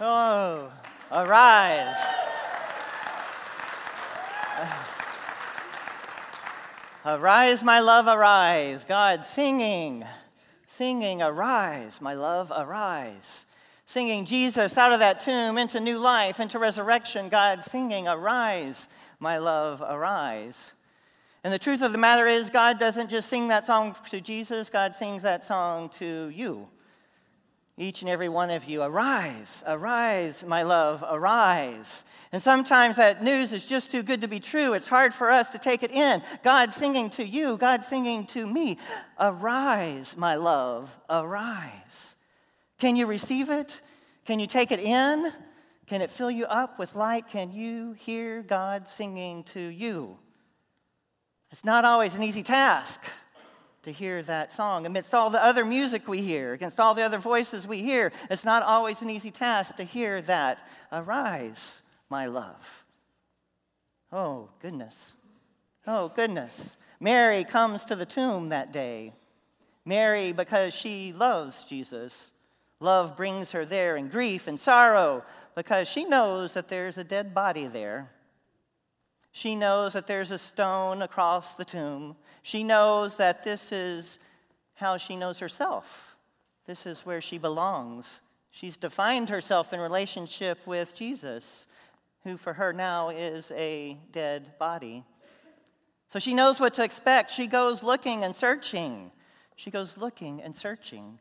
Oh, arise. Arise, my love, arise. God singing, singing, arise, my love, arise. Singing Jesus out of that tomb into new life, into resurrection. God singing, arise, my love, arise. And the truth of the matter is, God doesn't just sing that song to Jesus, God sings that song to you. Each and every one of you, arise, arise, my love, arise. And sometimes that news is just too good to be true. It's hard for us to take it in. God singing to you, God singing to me, arise, my love, arise. Can you receive it? Can you take it in? Can it fill you up with light? Can you hear God singing to you? It's not always an easy task to hear that song. Amidst all the other music we hear, against all the other voices we hear, it's not always an easy task to hear that. Arise, my love. Oh, goodness. Oh, goodness. Mary comes to the tomb that day. Mary, because she loves Jesus, love brings her there in grief and sorrow because she knows that there's a dead body there. She knows that there's a stone across the tomb. She knows that this is how she knows herself. This is where she belongs. She's defined herself in relationship with Jesus, who for her now is a dead body. So she knows what to expect. She goes looking and searching. She goes looking and searching.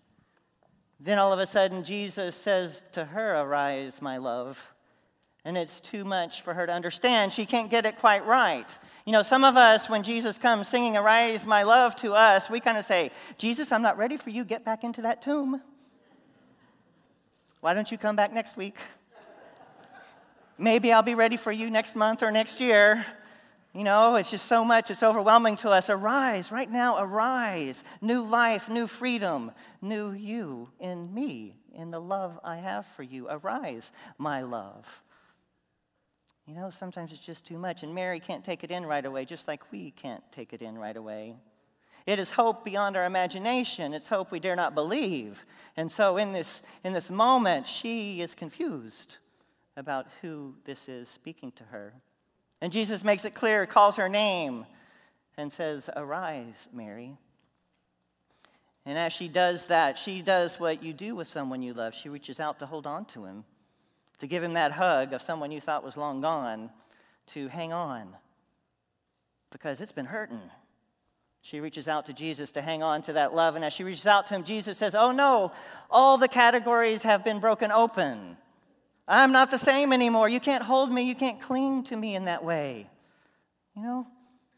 Then all of a sudden, Jesus says to her, Arise, my love and it's too much for her to understand. She can't get it quite right. You know, some of us, when Jesus comes singing Arise My Love to us, we kind of say, Jesus, I'm not ready for you. Get back into that tomb. Why don't you come back next week? Maybe I'll be ready for you next month or next year. You know, it's just so much, it's overwhelming to us. Arise, right now, arise. New life, new freedom, new you in me, in the love I have for you. Arise, my love. You know, sometimes it's just too much, and Mary can't take it in right away, just like we can't take it in right away. It is hope beyond our imagination. It's hope we dare not believe. And so, in this, in this moment, she is confused about who this is speaking to her. And Jesus makes it clear, calls her name, and says, Arise, Mary. And as she does that, she does what you do with someone you love. She reaches out to hold on to him to give him that hug of someone you thought was long gone, to hang on because it's been hurting. She reaches out to Jesus to hang on to that love. And as she reaches out to him, Jesus says, Oh no, all the categories have been broken open. I'm not the same anymore. You can't hold me. You can't cling to me in that way. You know,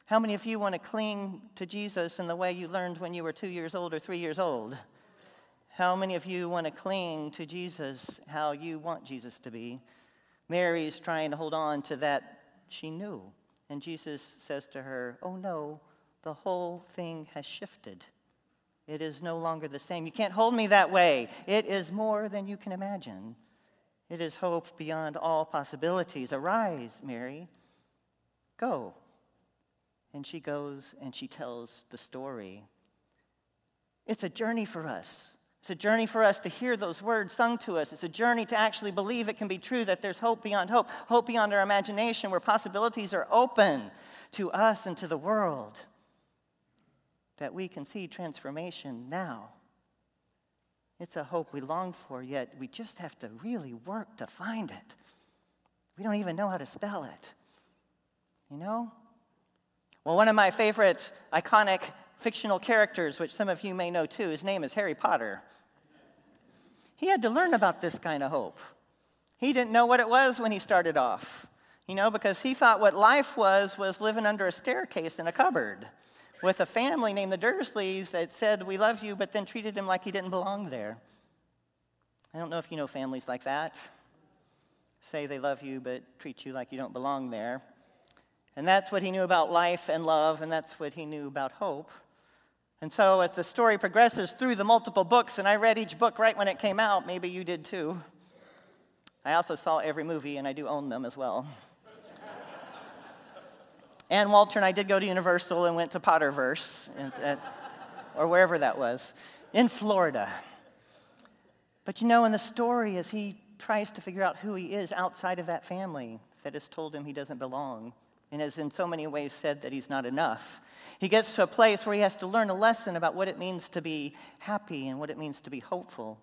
how many of you want to cling to Jesus in the way you learned when you were two years old or three years old? How many of you want to cling to Jesus how you want Jesus to be? Mary's trying to hold on to that she knew. And Jesus says to her, Oh no, the whole thing has shifted. It is no longer the same. You can't hold me that way. It is more than you can imagine. It is hope beyond all possibilities. Arise, Mary. Go. And she goes and she tells the story. It's a journey for us. It's a journey for us to hear those words sung to us. It's a journey to actually believe it can be true that there's hope beyond hope, hope beyond our imagination, where possibilities are open to us and to the world. That we can see transformation now. It's a hope we long for, yet we just have to really work to find it. We don't even know how to spell it. You know? Well, one of my favorite iconic fictional characters, which some of you may know too. His name is Harry Potter. He had to learn about this kind of hope. He didn't know what it was when he started off, you know, because he thought what life was was living under a staircase in a cupboard with a family named the Dursleys that said, We love you, but then treated him like he didn't belong there. I don't know if you know families like that. Say they love you, but treat you like you don't belong there. And that's what he knew about life and love, and that's what he knew about hope. And so, as the story progresses through the multiple books, and I read each book right when it came out, maybe you did too. I also saw every movie, and I do own them as well. and Walter and I did go to Universal and went to Potterverse, or wherever that was, in Florida. But you know, in the story, as he tries to figure out who he is outside of that family that has told him he doesn't belong and has in so many ways said that he's not enough. He gets to a place where he has to learn a lesson about what it means to be happy and what it means to be hopeful.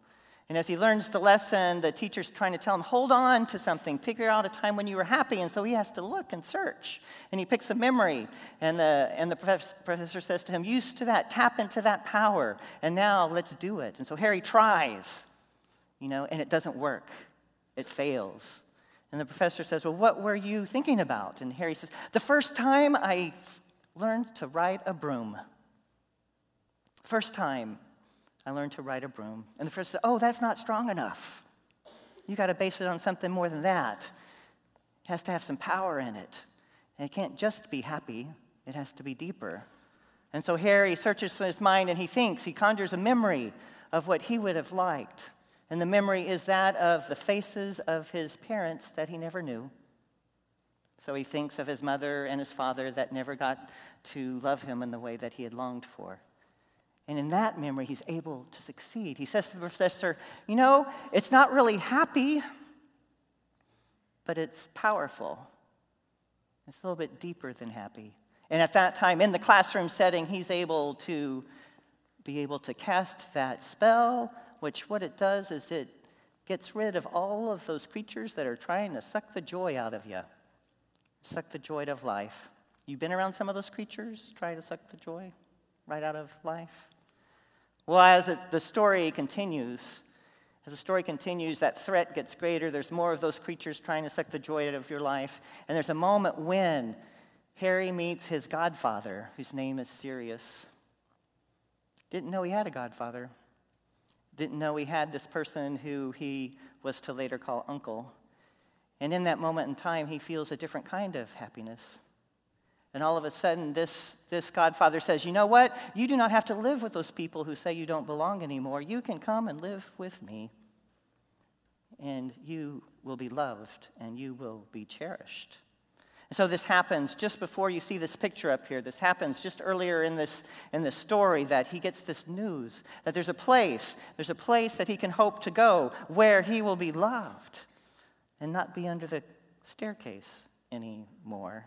And as he learns the lesson, the teacher's trying to tell him, hold on to something, figure out a time when you were happy. And so he has to look and search. And he picks a memory. And the, and the professor says to him, use to that, tap into that power. And now let's do it. And so Harry tries, you know, and it doesn't work. It fails. And the professor says, Well, what were you thinking about? And Harry says, The first time I learned to ride a broom. First time I learned to ride a broom. And the professor said, Oh, that's not strong enough. You got to base it on something more than that. It has to have some power in it. And it can't just be happy, it has to be deeper. And so Harry searches his mind and he thinks, he conjures a memory of what he would have liked. And the memory is that of the faces of his parents that he never knew. So he thinks of his mother and his father that never got to love him in the way that he had longed for. And in that memory, he's able to succeed. He says to the professor, You know, it's not really happy, but it's powerful. It's a little bit deeper than happy. And at that time, in the classroom setting, he's able to be able to cast that spell, which what it does is it gets rid of all of those creatures that are trying to suck the joy out of you, suck the joy of life. You've been around some of those creatures trying to suck the joy right out of life? Well, as it, the story continues, as the story continues, that threat gets greater. There's more of those creatures trying to suck the joy out of your life. And there's a moment when Harry meets his godfather, whose name is Sirius. Didn't know he had a godfather. Didn't know he had this person who he was to later call uncle. And in that moment in time, he feels a different kind of happiness. And all of a sudden, this, this godfather says, You know what? You do not have to live with those people who say you don't belong anymore. You can come and live with me. And you will be loved and you will be cherished. And so this happens just before you see this picture up here. This happens just earlier in this, in this story that he gets this news that there's a place, there's a place that he can hope to go where he will be loved and not be under the staircase anymore.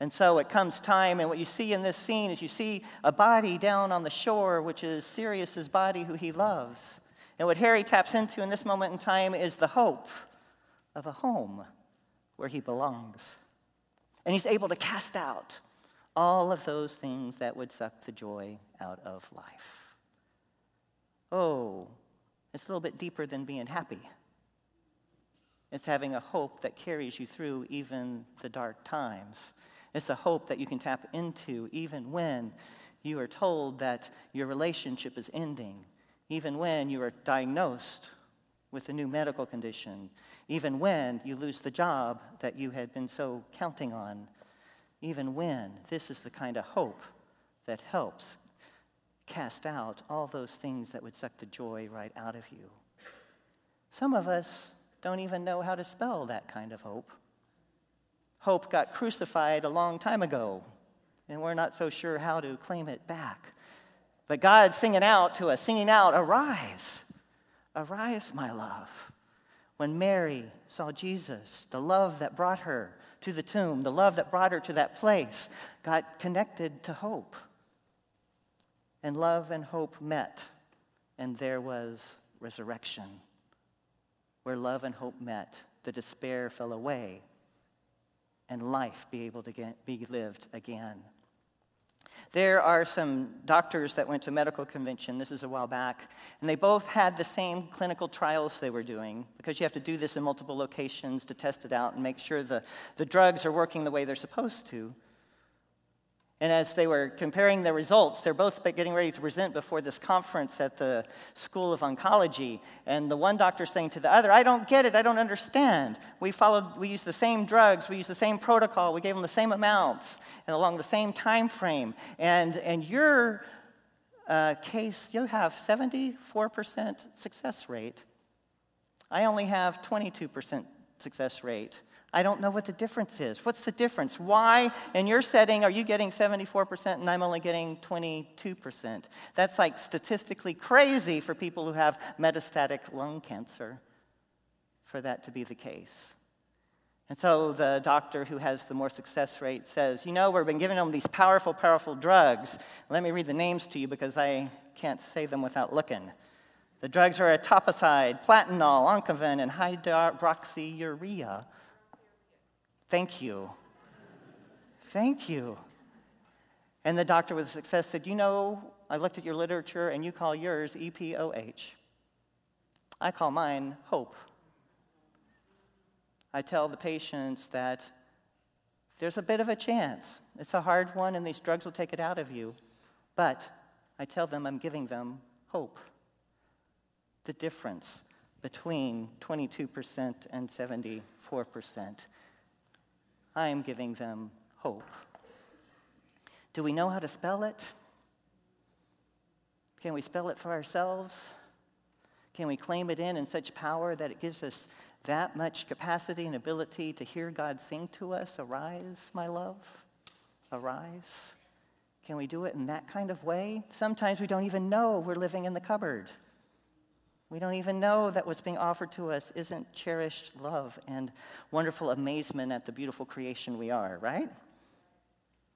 And so it comes time, and what you see in this scene is you see a body down on the shore, which is Sirius's body, who he loves. And what Harry taps into in this moment in time is the hope of a home where he belongs. And he's able to cast out all of those things that would suck the joy out of life. Oh, it's a little bit deeper than being happy. It's having a hope that carries you through even the dark times. It's a hope that you can tap into even when you are told that your relationship is ending, even when you are diagnosed with a new medical condition, even when you lose the job that you had been so counting on, even when this is the kind of hope that helps cast out all those things that would suck the joy right out of you. Some of us don't even know how to spell that kind of hope hope got crucified a long time ago, and we're not so sure how to claim it back. But God's singing out to us, singing out, Arise, arise, my love. When Mary saw Jesus, the love that brought her to the tomb, the love that brought her to that place, got connected to hope. And love and hope met, and there was resurrection. Where love and hope met, the despair fell away, and life be able to get, be lived again. There are some doctors that went to medical convention, this is a while back, and they both had the same clinical trials they were doing because you have to do this in multiple locations to test it out and make sure the, the drugs are working the way they're supposed to. And as they were comparing their results, they're both getting ready to present before this conference at the School of Oncology. And the one doctor saying to the other, I don't get it, I don't understand. We followed, we used the same drugs, we used the same protocol, we gave them the same amounts, and along the same time frame. And, and your uh, case, you have 74% success rate. I only have 22% success rate. I don't know what the difference is. What's the difference? Why, in your setting, are you getting 74% and I'm only getting 22%? That's like statistically crazy for people who have metastatic lung cancer. for that to be the case. And so the doctor who has the more success rate says, You know, we've been giving them these powerful, powerful drugs. Let me read the names to you because I can't say them without looking. The drugs are etoposide, platinol, oncovin, and hydroxyurea. Thank you. Thank you. And the doctor with success said, You know, I looked at your literature and you call yours EPOH. I call mine hope. I tell the patients that there's a bit of a chance. It's a hard one, and these drugs will take it out of you. But I tell them I'm giving them hope. The difference between 22% and 74%. I am giving them hope. Do we know how to spell it? Can we spell it for ourselves? Can we claim it in in such power that it gives us that much capacity and ability to hear God sing to us, Arise, my love, arise? Can we do it in that kind of way? Sometimes we don't even know we're living in the cupboard. We don't even know that what's being offered to us isn't cherished love and wonderful amazement at the beautiful creation we are, right?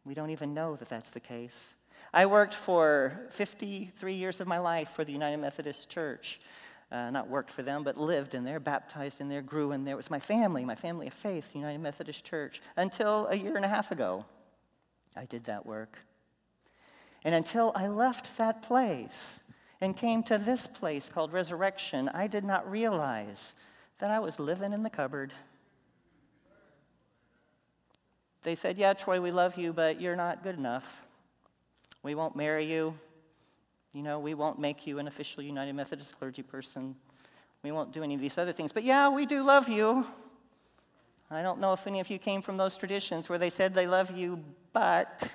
We don't even know that that's the case. I worked for 53 years of my life for the United Methodist Church uh, not worked for them, but lived in there, baptized in there, grew in there. It was my family, my family of faith, United Methodist Church, until a year and a half ago. I did that work. And until I left that place and came to this place called Resurrection, I did not realize that I was living in the cupboard. They said, Yeah, Troy, we love you, but you're not good enough. We won't marry you. You know, we won't make you an official United Methodist clergy person. We won't do any of these other things. But yeah, we do love you. I don't know if any of you came from those traditions where they said they love you, but,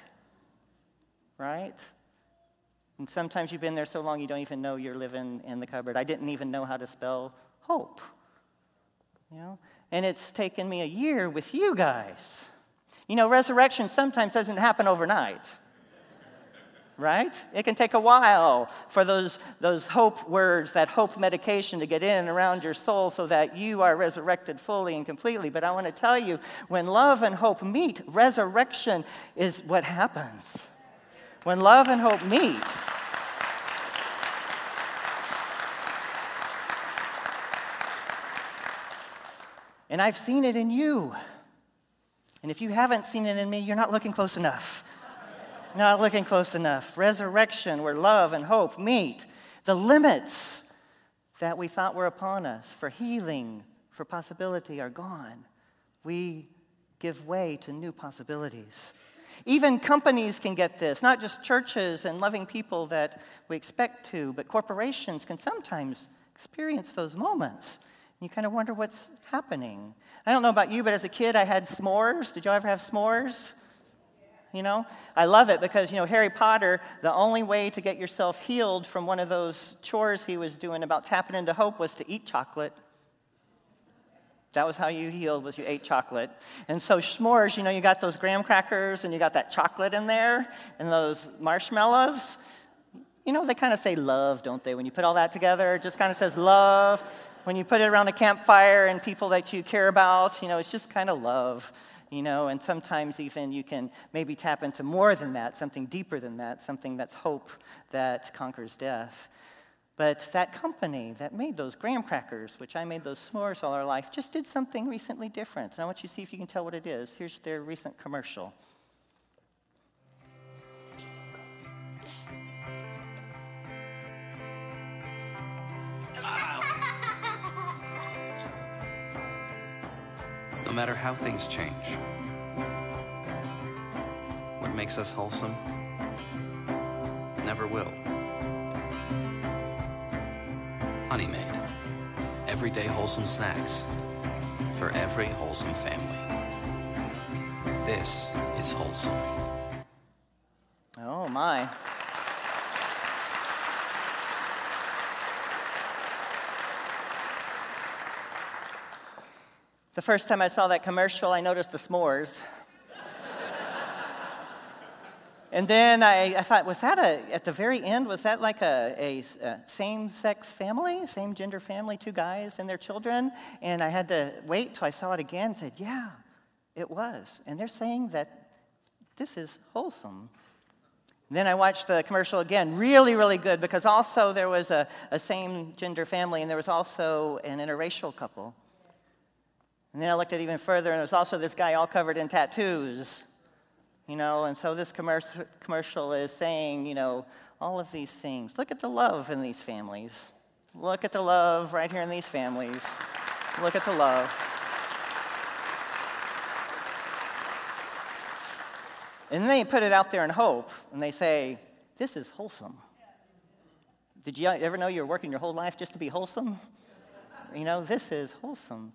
right? And sometimes you've been there so long you don't even know you're living in the cupboard. I didn't even know how to spell hope. You know? And it's taken me a year with you guys. You know, resurrection sometimes doesn't happen overnight right? It can take a while for those, those hope words, that hope medication to get in and around your soul so that you are resurrected fully and completely. But I want to tell you, when love and hope meet, resurrection is what happens. When love and hope meet, and I've seen it in you. And if you haven't seen it in me, you're not looking close enough. Not looking close enough. Resurrection, where love and hope meet. The limits that we thought were upon us for healing, for possibility, are gone. We give way to new possibilities. Even companies can get this, not just churches and loving people that we expect to, but corporations can sometimes experience those moments. You kind of wonder what's happening. I don't know about you, but as a kid, I had s'mores. Did y'all ever have s'mores? you know? I love it because, you know, Harry Potter, the only way to get yourself healed from one of those chores he was doing about tapping into hope was to eat chocolate. That was how you healed, was you ate chocolate. And so s'mores, you know, you got those graham crackers and you got that chocolate in there and those marshmallows. You know, they kind of say love, don't they? When you put all that together, it just kind of says love. When you put it around a campfire and people that you care about, you know, it's just kind of love you know, and sometimes even you can maybe tap into more than that, something deeper than that, something that's hope that conquers death. But that company that made those graham crackers, which I made those s'mores all our life, just did something recently different. And I want you to see if you can tell what it is. Here's their recent commercial. no matter how things change. What makes us wholesome never will. Everyday wholesome snacks for every wholesome family. This is wholesome. Oh, my. The first time I saw that commercial, I noticed the s'mores. And then I, I, thought, was that a, at the very end, was that like a, a, a same sex family, same gender family, two guys and their children? And I had to wait till I saw it again and said, yeah, it was. And they're saying that this is wholesome. then I watched the commercial again, really, really good, because also there was a, a same gender family and there was also an interracial couple. And then I looked at even further, and there was also this guy all covered in tattoos. You know, and so this commercial, is saying, you know, all of these things. Look at the love in these families. Look at the love right here in these families. Look at the love. And they put it out there in hope, and they say, This is wholesome. Did you ever know you were working your whole life just to be wholesome? You know, this is wholesome.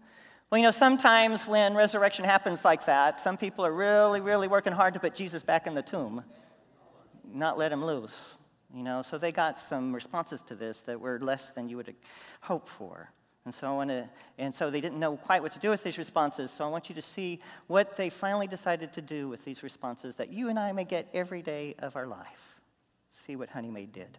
Well, you know, sometimes when resurrection happens like that, some people are really, really working hard to put Jesus back in the tomb, not let him loose. You know, so they got some responses to this that were less than you would hope for. And so, I want to, and so they didn't know quite what to do with these responses. So I want you to see what they finally decided to do with these responses that you and I may get every day of our life. See what Honey Maid did.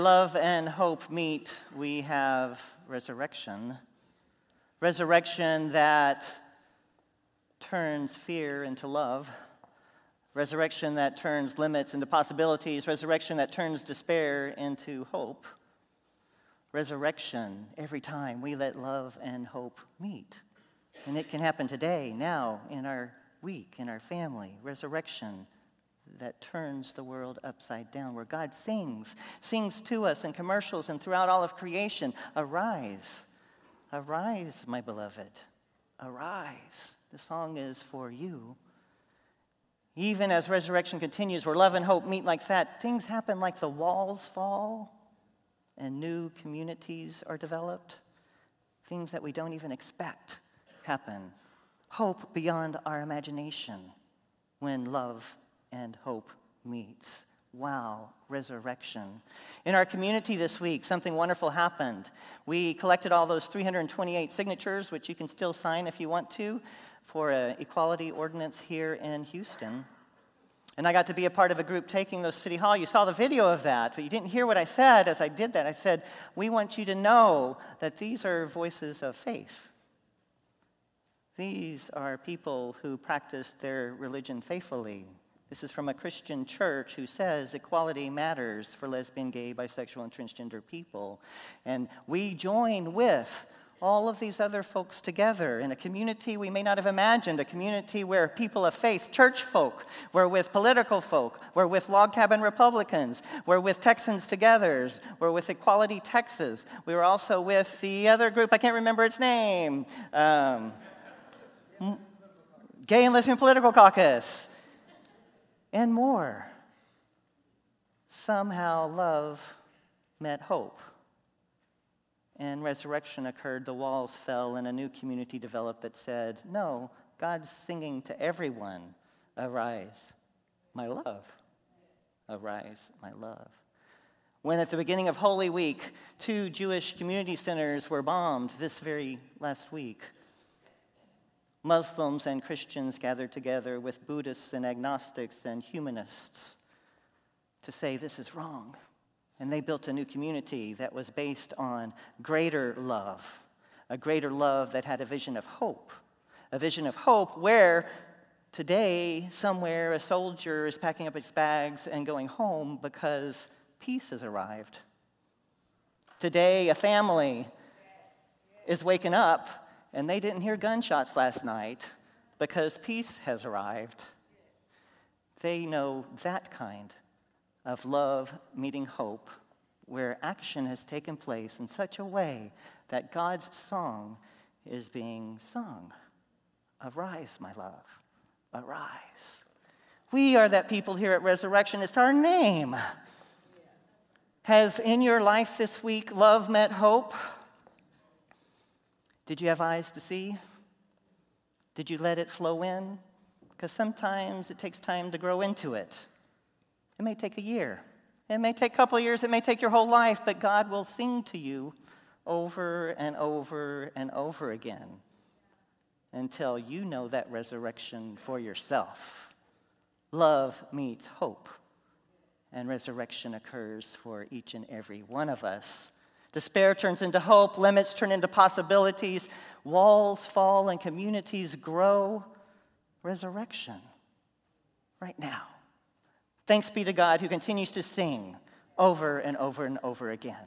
Love and hope meet, we have resurrection. Resurrection that turns fear into love. Resurrection that turns limits into possibilities. Resurrection that turns despair into hope. Resurrection every time we let love and hope meet. And it can happen today, now, in our week, in our family. Resurrection that turns the world upside down, where God sings, sings to us in commercials and throughout all of creation Arise, arise, my beloved, arise. The song is for you. Even as resurrection continues, where love and hope meet like that, things happen like the walls fall and new communities are developed. Things that we don't even expect happen. Hope beyond our imagination when love and hope meets. Wow, resurrection. In our community this week, something wonderful happened. We collected all those 328 signatures, which you can still sign if you want to, for an equality ordinance here in Houston. And I got to be a part of a group taking those to City Hall. You saw the video of that, but you didn't hear what I said as I did that. I said, We want you to know that these are voices of faith. These are people who practice their religion faithfully. This is from a Christian church who says equality matters for lesbian, gay, bisexual, and transgender people. And we join with all of these other folks together in a community we may not have imagined, a community where people of faith, church folk, we're with political folk, we're with log cabin Republicans, we're with Texans Together, we're with Equality Texas, we were also with the other group, I can't remember its name, um, Gay and Lesbian Political Caucus and more. somehow love met hope. And resurrection occurred, the walls fell, and a new community developed that said, No, God's singing to everyone, Arise, my love. Arise, my love. When at the beginning of Holy Week, two Jewish community centers were bombed this very last week, Muslims and Christians gathered together with Buddhists and agnostics and humanists to say this is wrong. And they built a new community that was based on greater love, a greater love that had a vision of hope, a vision of hope where today, somewhere, a soldier is packing up his bags and going home because peace has arrived. Today, a family is waking up and they didn't hear gunshots last night because peace has arrived. They know that kind of love meeting hope, where action has taken place in such a way that God's song is being sung. Arise, my love, arise. We are that people here at Resurrection. It's our name. Has in your life this week love met hope? Did you have eyes to see? Did you let it flow in? Because sometimes it takes time to grow into it. It may take a year. It may take a couple of years. It may take your whole life, but God will sing to you over and over and over again until you know that resurrection for yourself. Love meets hope, and resurrection occurs for each and every one of us. Despair turns into hope, limits turn into possibilities, walls fall, and communities grow. Resurrection right now. Thanks be to God who continues to sing over and over and over again.